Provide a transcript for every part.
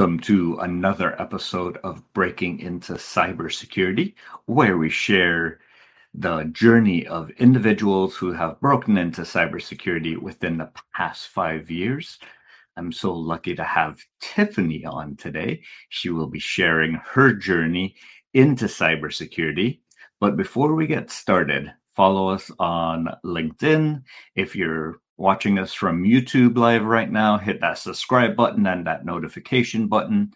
Welcome to another episode of Breaking into Cybersecurity, where we share the journey of individuals who have broken into cybersecurity within the past five years. I'm so lucky to have Tiffany on today. She will be sharing her journey into cybersecurity. But before we get started, follow us on LinkedIn. If you're watching us from YouTube live right now, hit that subscribe button and that notification button.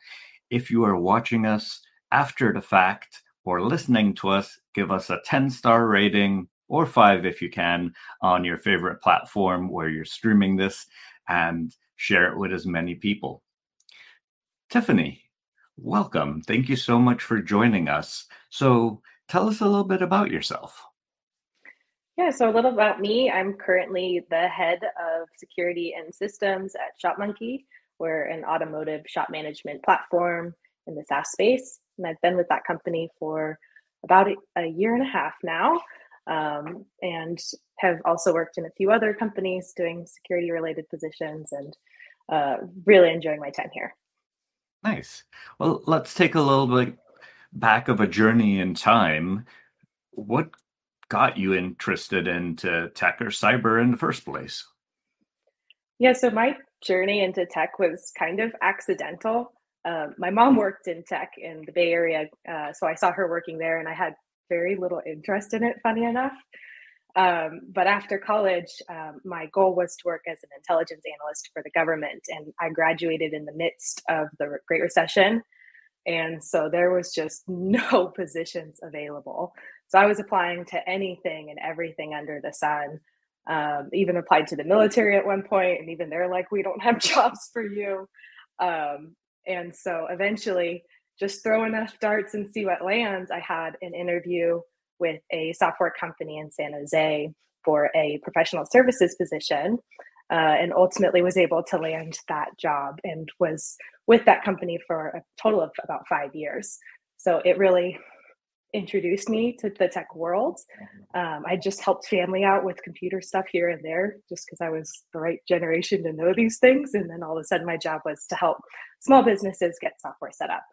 If you are watching us after the fact or listening to us, give us a 10 star rating or five if you can on your favorite platform where you're streaming this and share it with as many people. Tiffany, welcome. Thank you so much for joining us. So, tell us a little bit about yourself. Yeah, so a little about me. I'm currently the head of security and systems at ShopMonkey. We're an automotive shop management platform in the SaaS space. And I've been with that company for about a, year and a half now. Um, and have also worked in a few other companies doing security related positions and uh, really enjoying my time here. Nice. Well, let's take a little bit back of a journey in time. What got you interested into tech or cyber in the first place? Yeah, so my journey into tech was kind of accidental. Uh, my mom worked in tech in the Bay Area, uh, so I saw her working there, and I had very little interest in it. Funny enough, um, but after college, um, my goal was to work as an intelligence analyst for the government, and I graduated in the midst of the Great Recession, and so there was just no positions available. So I was applying to anything and everything under the sun. Um, even applied to the military at one point, and even they're like, "We don't have jobs for you." Um, and so eventually, just throw enough darts and see what lands. I had an interview with a software company in San Jose for a professional services position, uh, and ultimately was able to land that job and was with that company for a total of about five years. So it really introduced me to the tech world. Um, I just helped family out with computer stuff here and there just because I was the right generation to know these things. And then all of a sudden, my job was to help small businesses get software set up.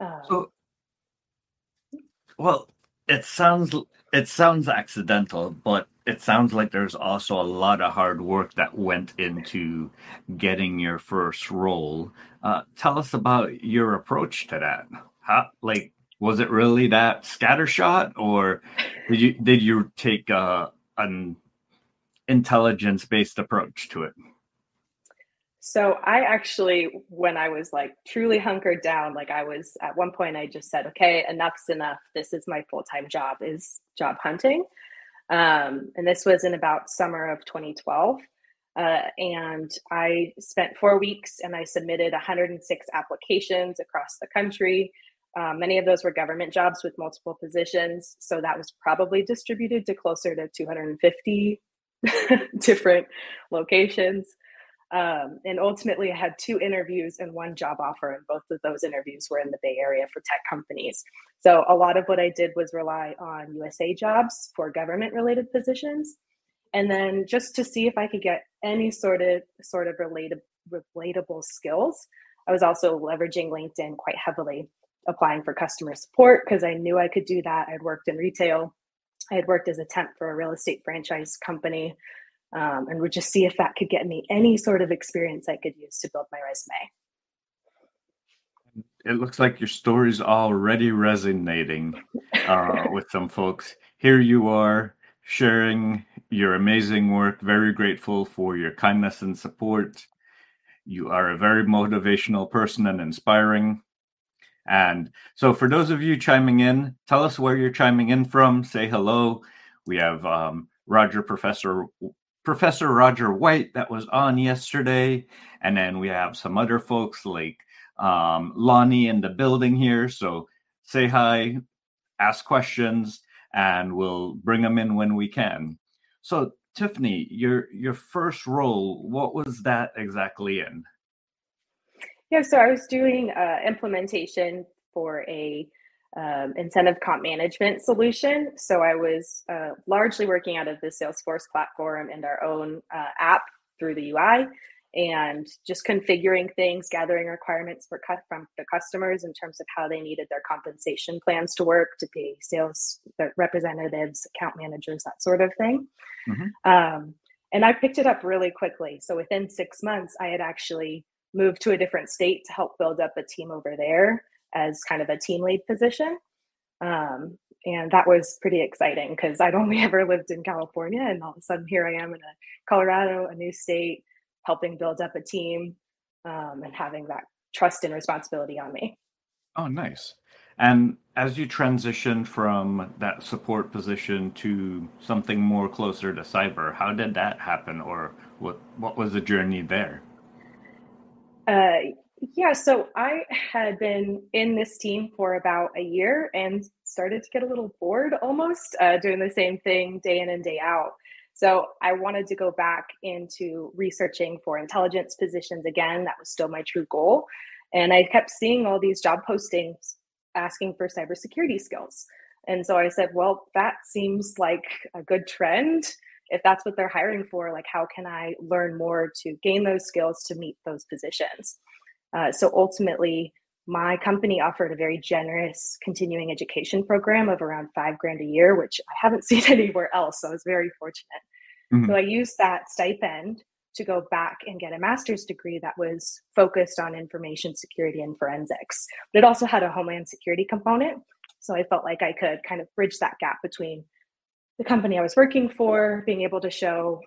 Um, so, well, it sounds it sounds accidental, but it sounds like there's also a lot of hard work that went into getting your first role. Uh, tell us about your approach to that. How, like, was it really that scattershot, or did you did you take an intelligence based approach to it? So I actually, when I was like truly hunkered down, like I was at one point, I just said, "Okay, enough's enough. This is my full time job. Is job hunting." Um, and this was in about summer of 2012. Uh, and I spent four weeks and I submitted 106 applications across the country. Um, many of those were government jobs with multiple positions. So that was probably distributed to closer to 250 different locations. Um, and ultimately, I had two interviews and one job offer, and both of those interviews were in the Bay Area for tech companies. So a lot of what I did was rely on USA jobs for government related positions, and then just to see if I could get any sort of sort of related relatable skills. I was also leveraging LinkedIn quite heavily applying for customer support because I knew I could do that. I'd worked in retail. I had worked as a temp for a real estate franchise company um, and would just see if that could get me any sort of experience I could use to build my resume. It looks like your story's already resonating uh, with some folks. Here you are sharing your amazing work. Very grateful for your kindness and support. You are a very motivational person and inspiring. And so, for those of you chiming in, tell us where you're chiming in from. Say hello. We have um, Roger Professor Professor Roger White that was on yesterday, and then we have some other folks like um, Lonnie in the building here. So say hi, ask questions, and we'll bring them in when we can. So Tiffany, your your first role, what was that exactly in? Yeah, so I was doing uh, implementation for a um, incentive comp management solution. So I was uh, largely working out of the Salesforce platform and our own uh, app through the UI. and just configuring things, gathering requirements for from the customers in terms of how they needed their compensation plans to work to pay sales representatives, account managers, that sort of thing. Mm-hmm. Um, and I picked it up really quickly. So within six months, I had actually moved to a different state to help build up a team over there as kind of a team lead position. Um, and that was pretty exciting because I'd only ever lived in California, and all of a sudden here I am in a Colorado, a new state, helping build up a team um, and having that trust and responsibility on me. Oh, nice. And as you transition from that support position to something more closer to cyber, how did that happen, or what what was the journey there? Uh, yeah, so I had been in this team for about a year and started to get a little bored almost uh, doing the same thing day in and day out. So I wanted to go back into researching for intelligence positions again. That was still my true goal. And I kept seeing all these job postings asking for cybersecurity skills. And so I said, well, that seems like a good trend. If that's what they're hiring for, like, how can I learn more to gain those skills to meet those positions? Uh, so ultimately, my company offered a very generous continuing education program of around five grand a year, which I haven't seen anywhere else. So I was very fortunate. Mm-hmm. So I used that stipend to go back and get a master's degree that was focused on information security and forensics. But it also had a homeland security component. So I felt like I could kind of bridge that gap between the company I was working for, being able to show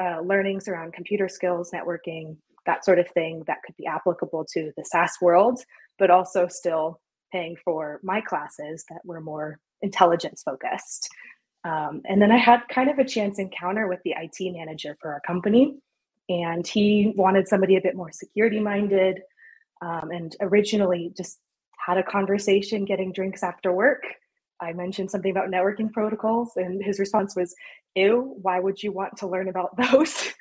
uh, learnings around computer skills, networking, that sort of thing that could be applicable to the SaaS world, but also still paying for my classes that were more intelligence focused. Um, and then I had kind of a chance encounter with the IT manager for our company, and he wanted somebody a bit more security minded. Um, and originally just had a conversation getting drinks after work. I mentioned something about networking protocols, and his response was, Ew, why would you want to learn about those?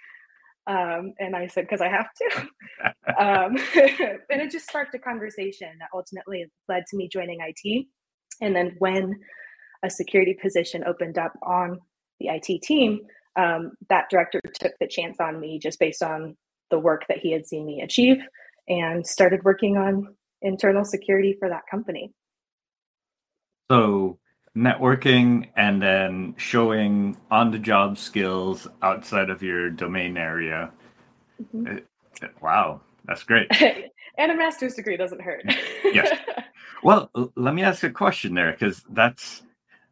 Um, and I said, because I have to. um, and it just sparked a conversation that ultimately led to me joining IT. And then when a security position opened up on the IT team, um, that director took the chance on me just based on the work that he had seen me achieve and started working on internal security for that company. So networking and then showing on the job skills outside of your domain area. Mm-hmm. It, it, wow, that's great. and a master's degree doesn't hurt. yes. Well, let me ask a question there because that's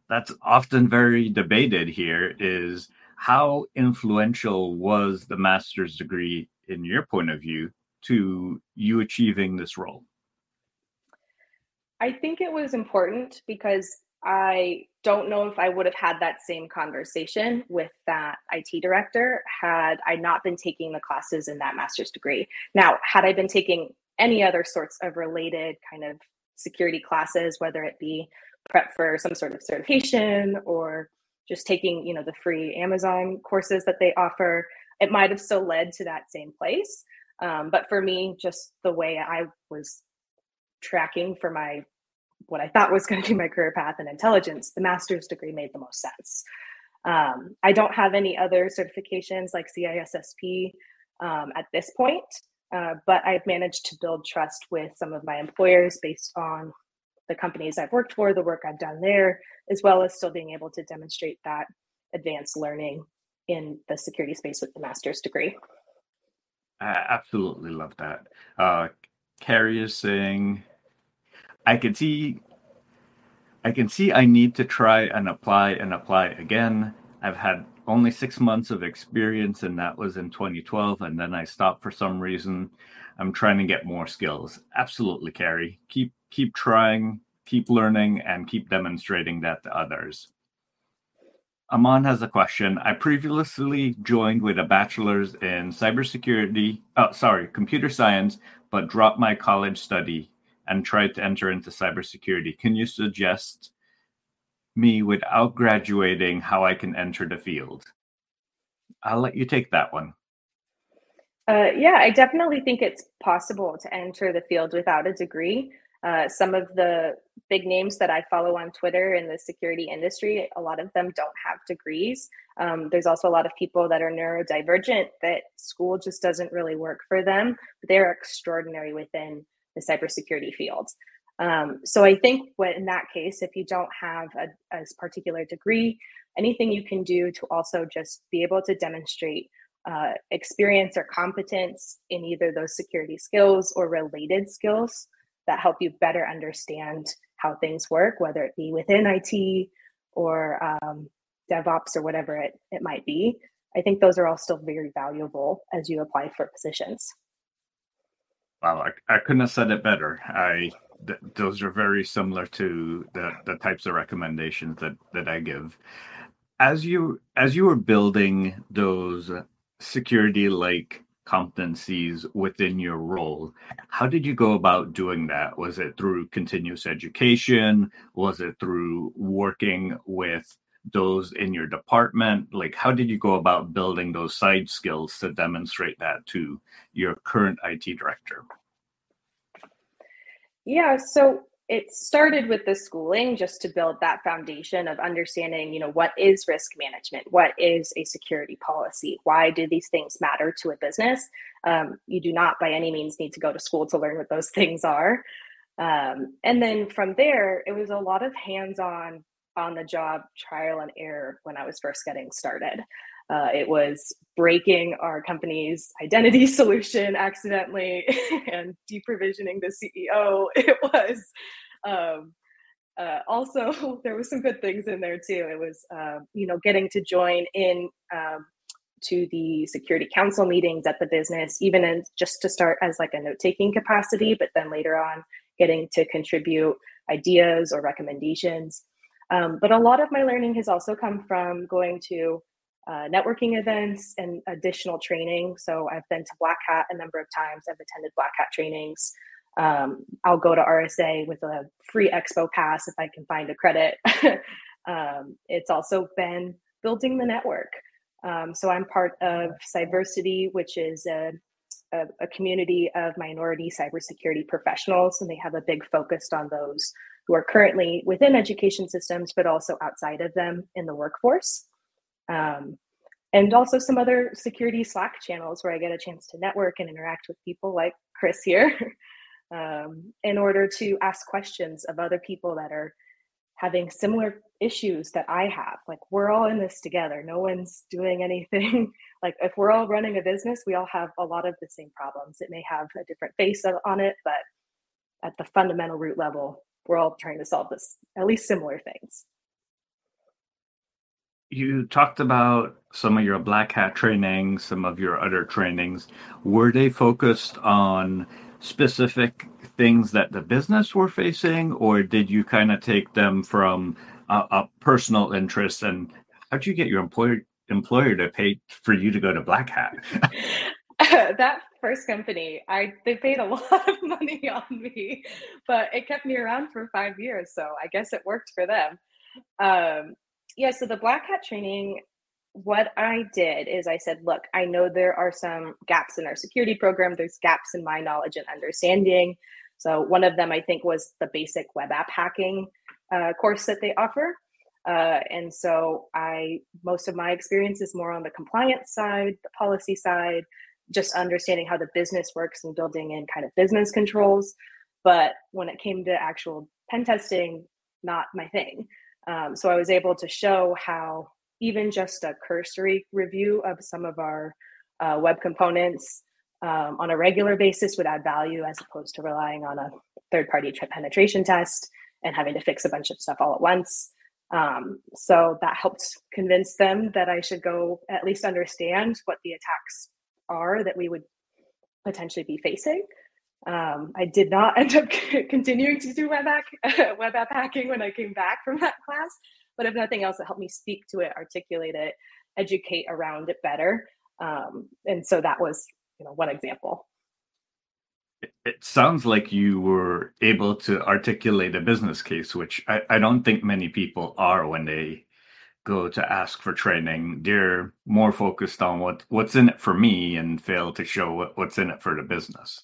that's often very debated here is how influential was the master's degree in your point of view to you achieving this role? I think it was important because I don't know if I would have had that same conversation with that IT director had I not been taking the classes in that master's degree. Now, had I been taking any other sorts of related kind of security classes, whether it be prep for some sort of certification or just taking, you know, the free Amazon courses that they offer, it might have still led to that same place. Um, but for me, just the way I was tracking for my what I thought was going to be my career path in intelligence, the master's degree made the most sense. Um, I don't have any other certifications like CISSP um, at this point, uh, but I've managed to build trust with some of my employers based on the companies I've worked for, the work I've done there, as well as still being able to demonstrate that advanced learning in the security space with the master's degree. I absolutely love that. Uh, Carrie is saying I can see I can see I need to try and apply and apply again. I've had only six months of experience, and that was in 2012. And then I stopped for some reason. I'm trying to get more skills. Absolutely, Carrie. Keep keep trying, keep learning, and keep demonstrating that to others. Aman has a question. I previously joined with a bachelor's in cybersecurity, oh, sorry, computer science, but dropped my college study and tried to enter into cybersecurity. Can you suggest me without graduating how I can enter the field? I'll let you take that one. Uh, yeah, I definitely think it's possible to enter the field without a degree. Uh, some of the big names that I follow on Twitter in the security industry, a lot of them don't have degrees. Um, there's also a lot of people that are neurodivergent that school just doesn't really work for them. But they're extraordinary within the cybersecurity field. Um, so I think what in that case, if you don't have a, a particular degree, anything you can do to also just be able to demonstrate uh, experience or competence in either those security skills or related skills that help you better understand how things work, whether it be within IT or um, DevOps or whatever it, it might be. I think those are all still very valuable as you apply for positions. Wow, I, I couldn't have said it better. I th- those are very similar to the the types of recommendations that that I give. As you as you were building those security like competencies within your role, how did you go about doing that? Was it through continuous education? Was it through working with those in your department? Like, how did you go about building those side skills to demonstrate that to your current IT director? Yeah, so it started with the schooling just to build that foundation of understanding, you know, what is risk management? What is a security policy? Why do these things matter to a business? Um, you do not by any means need to go to school to learn what those things are. Um, and then from there, it was a lot of hands on on the job trial and error when I was first getting started. Uh, it was breaking our company's identity solution accidentally and deprovisioning the CEO. It was um, uh, also there was some good things in there too. It was uh, you know getting to join in um, to the security council meetings at the business, even in just to start as like a note taking capacity, but then later on getting to contribute ideas or recommendations. Um, but a lot of my learning has also come from going to uh, networking events and additional training. So I've been to Black Hat a number of times. I've attended Black Hat trainings. Um, I'll go to RSA with a free expo pass if I can find a credit. um, it's also been building the network. Um, so I'm part of Cyversity, which is a, a, a community of minority cybersecurity professionals, and they have a big focus on those who are currently within education systems, but also outside of them in the workforce. Um, and also some other security Slack channels where I get a chance to network and interact with people like Chris here um, in order to ask questions of other people that are having similar issues that I have. Like, we're all in this together. No one's doing anything. like, if we're all running a business, we all have a lot of the same problems. It may have a different face on it, but at the fundamental root level, we're all trying to solve this, at least similar things. You talked about some of your black hat trainings, some of your other trainings. Were they focused on specific things that the business were facing, or did you kind of take them from a, a personal interest? And how'd you get your employer employer to pay for you to go to Black Hat? that first company, I they paid a lot of money on me, but it kept me around for five years, so I guess it worked for them. Um, yeah, so the Black Hat training, what I did is I said, look, I know there are some gaps in our security program. There's gaps in my knowledge and understanding. So one of them, I think, was the basic web app hacking uh, course that they offer. Uh, and so I most of my experience is more on the compliance side, the policy side, just understanding how the business works and building in kind of business controls. But when it came to actual pen testing, not my thing. Um, so I was able to show how even just a cursory review of some of our uh, web components um, on a regular basis would add value as opposed to relying on a third party penetration test and having to fix a bunch of stuff all at once. Um, so that helped convince them that I should go at least understand what the attacks are that we would potentially be facing. Um, I did not end up continuing to do web, hack, web app hacking when I came back from that class, but if nothing else, it helped me speak to it, articulate it, educate around it better. Um, and so that was, you know, one example. It sounds like you were able to articulate a business case, which I, I don't think many people are when they go to ask for training. They're more focused on what what's in it for me and fail to show what, what's in it for the business.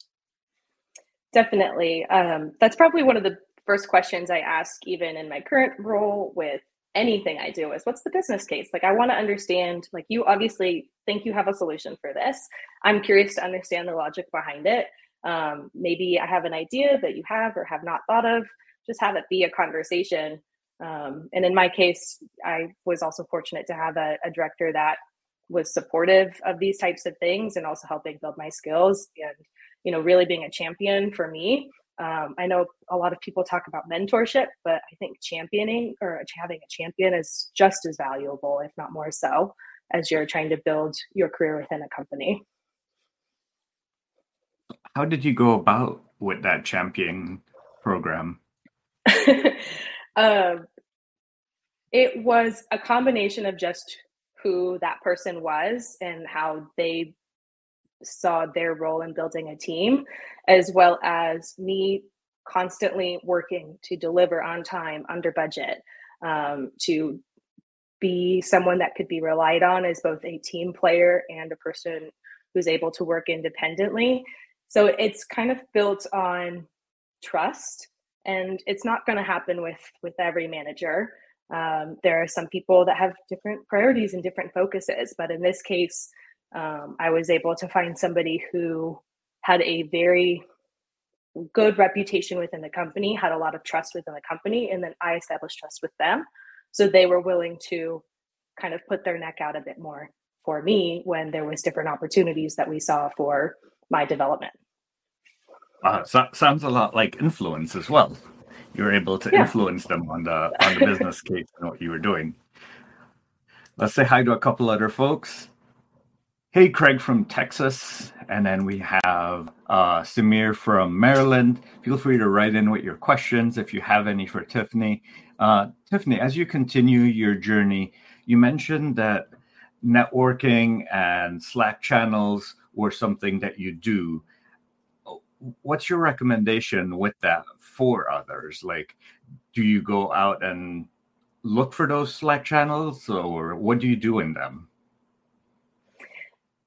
Definitely. Um, that's probably one of the first questions I ask, even in my current role with anything I do, is what's the business case? Like, I want to understand, like, you obviously think you have a solution for this. I'm curious to understand the logic behind it. Um, maybe I have an idea that you have or have not thought of. Just have it be a conversation. Um, and in my case, I was also fortunate to have a, a director that was supportive of these types of things and also helping build my skills and you know really being a champion for me. Um, i know a lot of people talk about mentorship but i think championing or having a champion is just as valuable if not more so as you're trying to build your career within a company. How did you go about with that champion program? Um, it was a combination of just who that person was and how they saw their role in building a team, as well as me constantly working to deliver on time, under budget, um, to be someone that could be relied on as both a team player and a person who's able to work independently. So it's kind of built on trust, and it's not going to happen with with every manager. Um, there are some people that have different priorities and different focuses, but in this case, um, I was able to find somebody who had a very good reputation within the company, had a lot of trust within the company, and then I established trust with them. So they were willing to kind of put their neck out a bit more for me when there was different opportunities that we saw for my development. Uh, so, sounds a lot like influence as well you were able to yeah. influence them on the on the business case and what you were doing. Let's say hi to a couple other folks. Hey, Craig from Texas, and then we have uh, Samir from Maryland. Feel free to write in with your questions if you have any for Tiffany. Uh, Tiffany, as you continue your journey, you mentioned that networking and Slack channels were something that you do what's your recommendation with that for others? Like, do you go out and look for those Slack channels, or what do you do in them?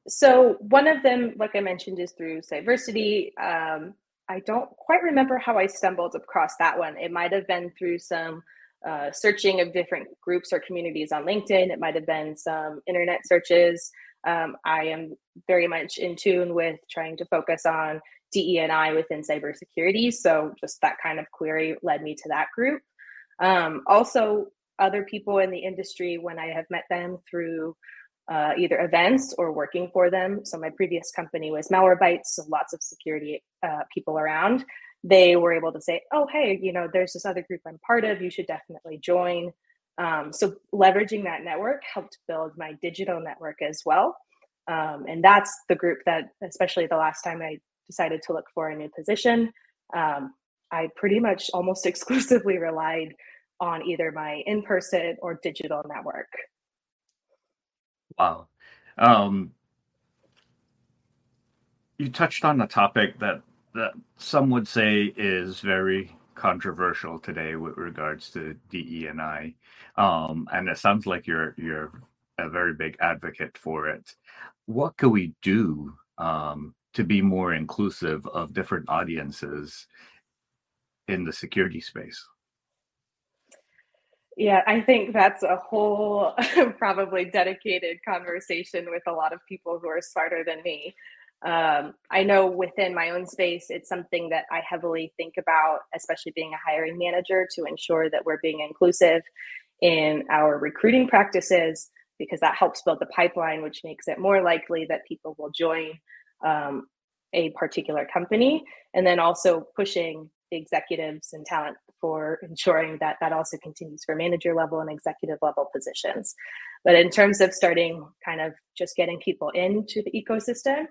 So one of them, like I mentioned, is through Cyversity. Um, I don't quite remember how I stumbled across that one. It might have been through some uh, searching of different groups or communities on LinkedIn. It might have been some internet searches. Um, I am very much in tune with trying to focus on DE&I within cybersecurity. So just that kind of query led me to that group. Um, also, other people in the industry, when I have met them through uh, either events or working for them. So my previous company was Malwarebytes, so lots of security uh, people around. They were able to say, "Oh, hey, you know, there's this other group I'm part of. You should definitely join." Um, so leveraging that network helped build my digital network as well. Um, and that's the group that, especially the last time I decided to look for a new position, um, I pretty much almost exclusively relied on either my in person or digital network. Wow. Um, you touched on a topic that, that some would say is very controversial today with regards to DE and I, um, and it sounds like you're you're a very big advocate for it. What can we do um, to be more inclusive of different audiences in the security space? Yeah, I think that's a whole probably dedicated conversation with a lot of people who are smarter than me. Um, I know within my own space, it's something that I heavily think about, especially being a hiring manager, to ensure that we're being inclusive in our recruiting practices, because that helps build the pipeline, which makes it more likely that people will join um, a particular company, and then also pushing the executives and talent for ensuring that that also continues for manager level and executive level positions. But in terms of starting kind of just getting people into the ecosystem,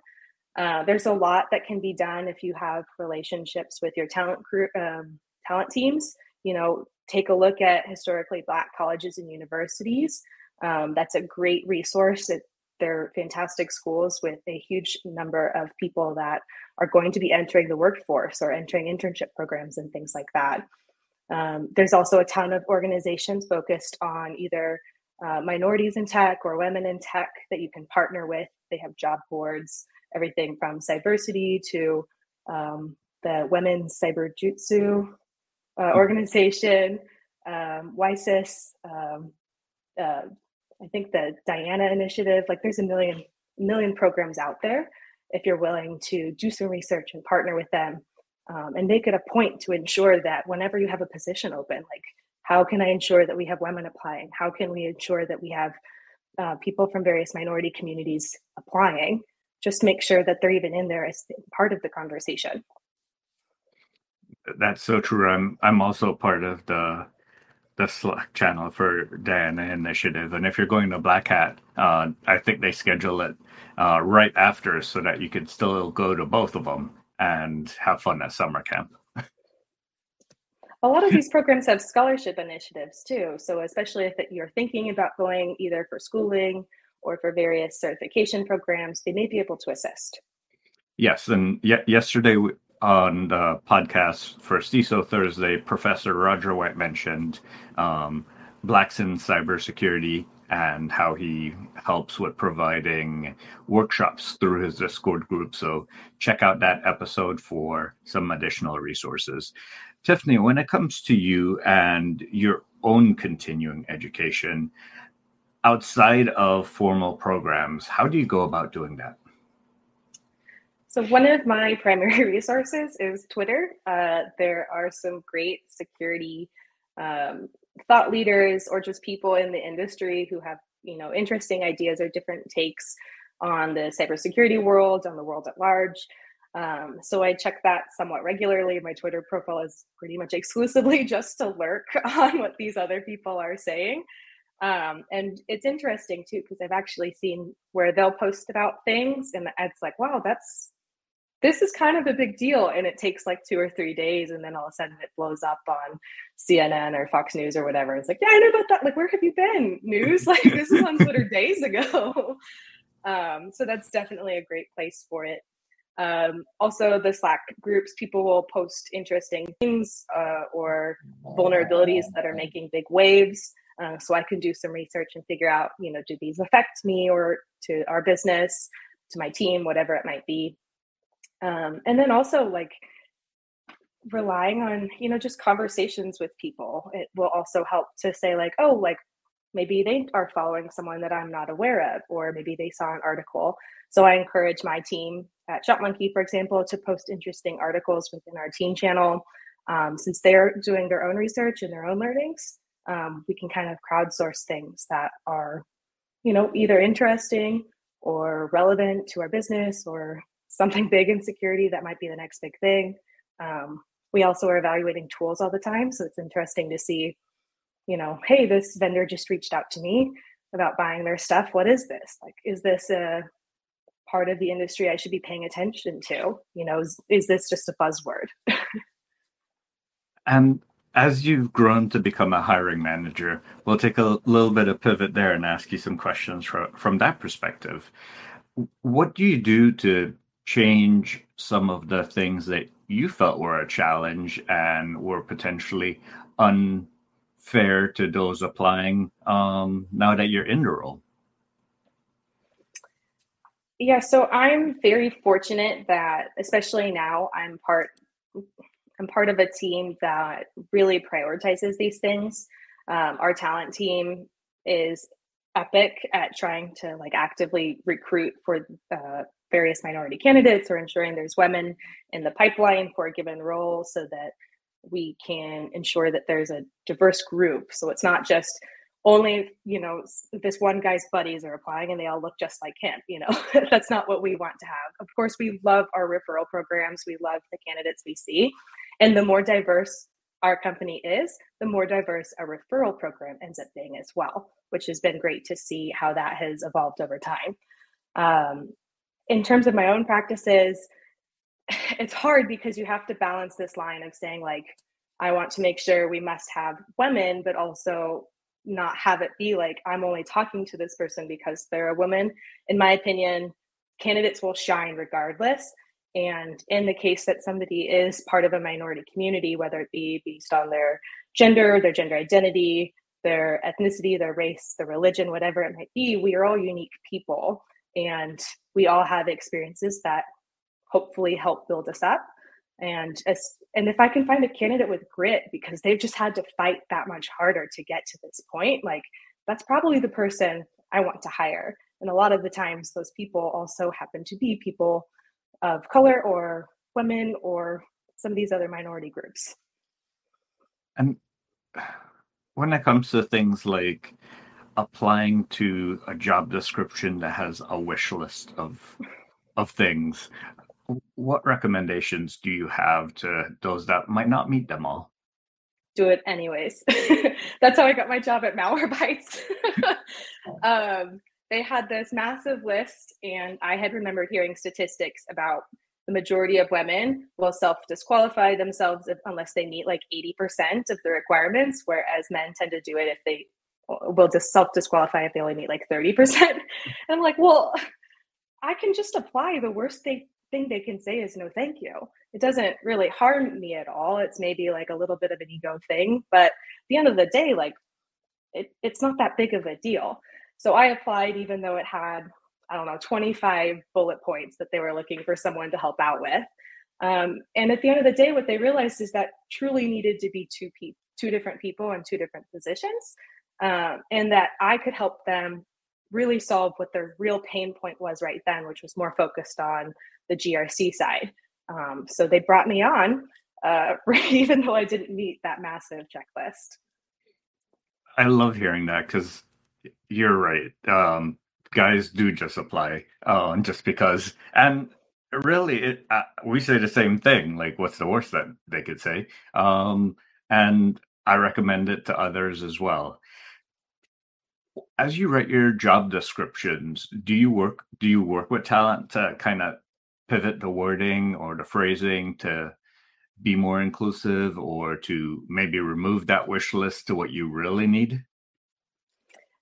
uh, there's a lot that can be done if you have relationships with your talent um, talent teams. You know, take a look at historically Black colleges and universities. Um, that's a great resource. It they're fantastic schools with a huge number of people that are going to be entering the workforce or entering internship programs and things like that. Um, there's also a ton of organizations focused on either uh, minorities in tech or women in tech that you can partner with. They have job boards, everything from Cyversity to um, the Women's Cyber Jutsu uh, organization, um, WiCyS, um, uh, I think the Diana Initiative. Like, there's a million million programs out there. If you're willing to do some research and partner with them, um, and make it a point to ensure that whenever you have a position open, like how can I ensure that we have women applying? How can we ensure that we have uh, people from various minority communities applying? Just make sure that they're even in there as part of the conversation. That's so true. I'm I'm also part of the the Slack channel for Diana Initiative, and if you're going to Black Hat, uh, I think they schedule it uh, right after so that you could still go to both of them and have fun at summer camp. a lot of these programs have scholarship initiatives too. So especially if you're thinking about going either for schooling or for various certification programs, they may be able to assist. Yes, and y- yesterday on the podcast for CISO Thursday, Professor Roger White mentioned um, Blacks in Cybersecurity and how he helps with providing workshops through his Discord group. So check out that episode for some additional resources. Tiffany, when it comes to you and your own continuing education outside of formal programs, how do you go about doing that? So, one of my primary resources is Twitter. Uh, there are some great security um, thought leaders or just people in the industry who have you know interesting ideas or different takes on the cybersecurity world, on the world at large. Um, so I check that somewhat regularly. My Twitter profile is pretty much exclusively just to lurk on what these other people are saying. Um, and it's interesting too because I've actually seen where they'll post about things, and it's like, wow, that's this is kind of a big deal and it takes like two or three days and then all of a sudden it blows up on cnn or fox news or whatever. It's like yeah i know about that. Like where have you been news? Like this is on twitter days ago. Um, so that's definitely a great place for it. Um, also the slack groups people will post interesting things uh, or vulnerabilities that are making big waves. Uh, so i can do some research and figure out you know do these affect me or to our business to my team whatever it might be um, and then also like relying on you know just conversations with people it will also help to say like oh like maybe they are following someone that i'm not aware of or maybe they saw an article. So i encourage my team at ShopMonkey for example to post interesting articles within our team channel. Um, since they're doing their own research and their own learnings um, we can kind of crowdsource things that are you know either interesting or relevant to our business or something big in security that might be the next big thing. Um, we also are evaluating tools all the time, so it's interesting to see, you know, hey, this vendor just reached out to me about buying their stuff. What is this? Like, is this a part of the industry I should be paying attention to? You know, is, is this just a buzzword? and as you've grown to become a hiring manager, we'll take a little bit of pivot there and ask you some questions from, from that perspective. What do you do to change some of the things that you felt were a challenge and were potentially unfair to those applying um, now that you're in the role? Yeah, so I'm very fortunate that, especially now, I'm part. I'm part of a team that really prioritizes these things. Um, our talent team is epic at trying to like actively recruit for uh, various minority candidates or ensuring there's women in the pipeline for a given role so that we can ensure that there's a diverse group. So it's not just only you know this one guy's buddies are applying and they all look just like him you know? That's not what we want to have. Of course we love our referral programs. We love the candidates we see. And the more diverse our company is the more diverse our referral program ends up being as well which has been great to see how that has evolved over time. Um, in terms of my own practices, it's hard because you have to balance this line of saying, like, I want to make sure we must have women, but also not have it be like I'm only talking to this person because they're a woman. In my opinion, candidates will shine regardless. And in the case that somebody is part of a minority community, whether it be based on their gender, their gender identity, their ethnicity, their race, their religion, whatever it might be, we are all unique people and we all have experiences that hopefully help build us up And as, and if I can find a candidate with grit because they've just had to fight that much harder to get to this point, like that's probably the person I want to hire. And a lot of the times, those people also happen to be people of color or women or some of these other minority groups. And when it comes to things like applying to a job description that has a wish list of of things, what recommendations do you have to those that might not meet them all? Do it anyways. That's how I got my job at Malwarebytes. um, they had this massive list, and I had remembered hearing statistics about the majority of women will self disqualify themselves if, unless they meet like 80% of the requirements, whereas men tend to do it if they will just self disqualify if they only meet like 30%. and I'm like, well, I can just apply. The worst thing, thing they can say is no, thank you. It doesn't really harm me at all. It's maybe like a little bit of an ego thing, but the end of the day, like it, it's not that big of a deal. So I applied even though it had I don't know, 25 bullet points that they were looking for someone to help out with. Um, and at the end of the day, what they realized is that truly needed to be two people, two different people in two different positions, um, and that I could help them really solve what their real pain point was right then, which was more focused on the GRC side. Um, so they brought me on, uh, even though I didn't meet that massive checklist. I love hearing that because you're right. Um, guys do just apply uh, just because and really it uh, we say the same thing like what's the worst that they could say um, and i recommend it to others as well as you write your job descriptions do you work do you work with talent to kind of pivot the wording or the phrasing to be more inclusive or to maybe remove that wish list to what you really need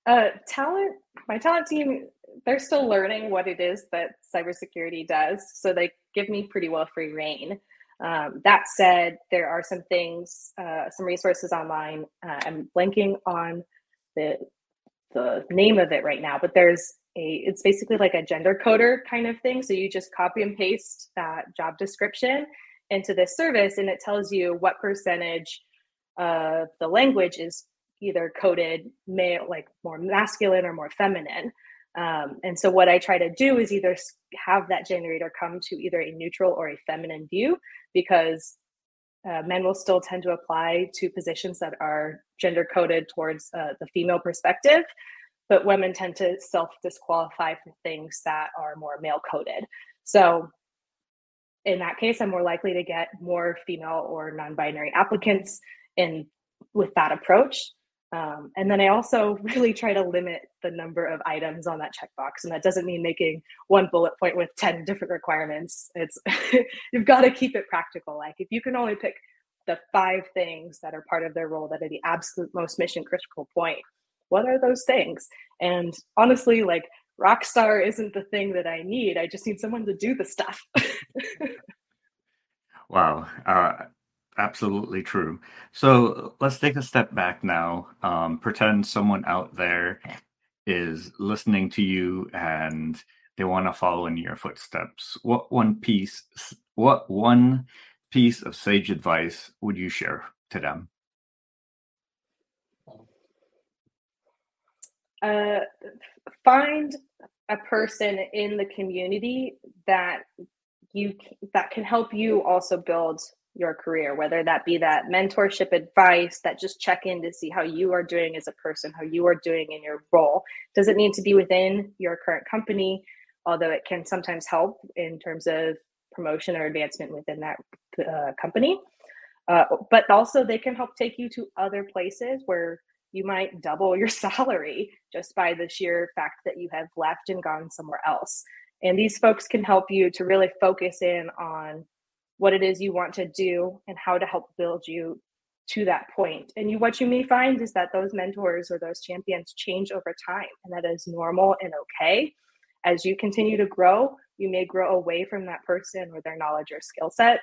uh, talent, my talent team, they're still learning what it is that cybersecurity does. So they give me pretty well free reign. Um, that said, there are some things, uh, some resources online. Uh, I'm blanking on the the name of it right now, but there's a. It's basically like a gender coder kind of thing. So you just copy and paste that job description into this service, and it tells you what percentage of the language is either coded male, like more masculine or more feminine. Um, and so what I try to do is either have that generator come to either a neutral or a feminine view because uh, men will still tend to apply to positions that are gender coded towards uh, the female perspective, but women tend to self disqualify for things that are more male coded. So in that case, I'm more likely to get more female or non binary applicants in with that approach um, and then I also really try to limit the number of items on that checkbox. And that doesn't mean making one bullet point with 10 different requirements. It's you've got to keep it practical. Like if you can only pick the five things that are part of their role that are the absolute most mission critical point, what are those things? And honestly, like Rockstar isn't the thing that I need. I just need someone to do the stuff. wow. Uh, absolutely true. So let's take a step back now. Um, pretend someone out there is listening to you and they want to follow in your footsteps. What one piece, what one piece of sage advice would you share to them? Uh, find a person in the community that you that can help you also build your career, whether that be that mentorship advice, that just check in to see how you are doing as a person, how you are doing in your role. Does it need to be within your current company, although it can sometimes help in terms of promotion or advancement within that uh, company. Uh, but also, they can help take you to other places where you might double your salary just by the sheer fact that you have left and gone somewhere else. And these folks can help you to really focus in on what it is you want to do and how to help build you to that point. And you, what you may find is that those mentors or those champions change over time, and that is normal and okay. As you continue to grow, you may grow away from that person or their knowledge or skill set,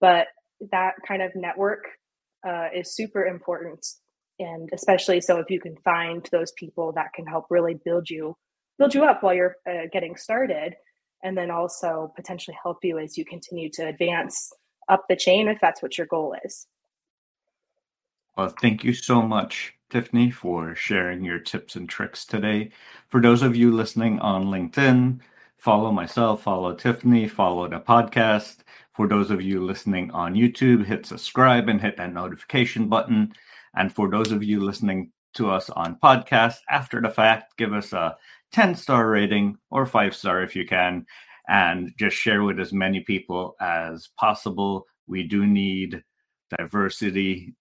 but that kind of network uh, is super important. And especially so if you can find those people that can help really build you build you up while you're uh, getting started and then also potentially help you as you continue to advance up the chain if that's what your goal is. Well, thank you so much, Tiffany, for sharing your tips and tricks today. For those of you listening on LinkedIn, follow myself, follow Tiffany, follow the podcast. For those of you listening on YouTube, hit subscribe and hit that notification button. And for those of you listening to us on podcast after the fact, give us a 10 star rating or five star if you can, and just share with as many people as possible. We do need diversity,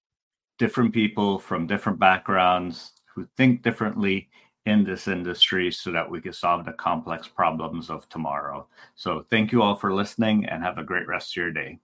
different people from different backgrounds who think differently in this industry so that we can solve the complex problems of tomorrow. So, thank you all for listening and have a great rest of your day.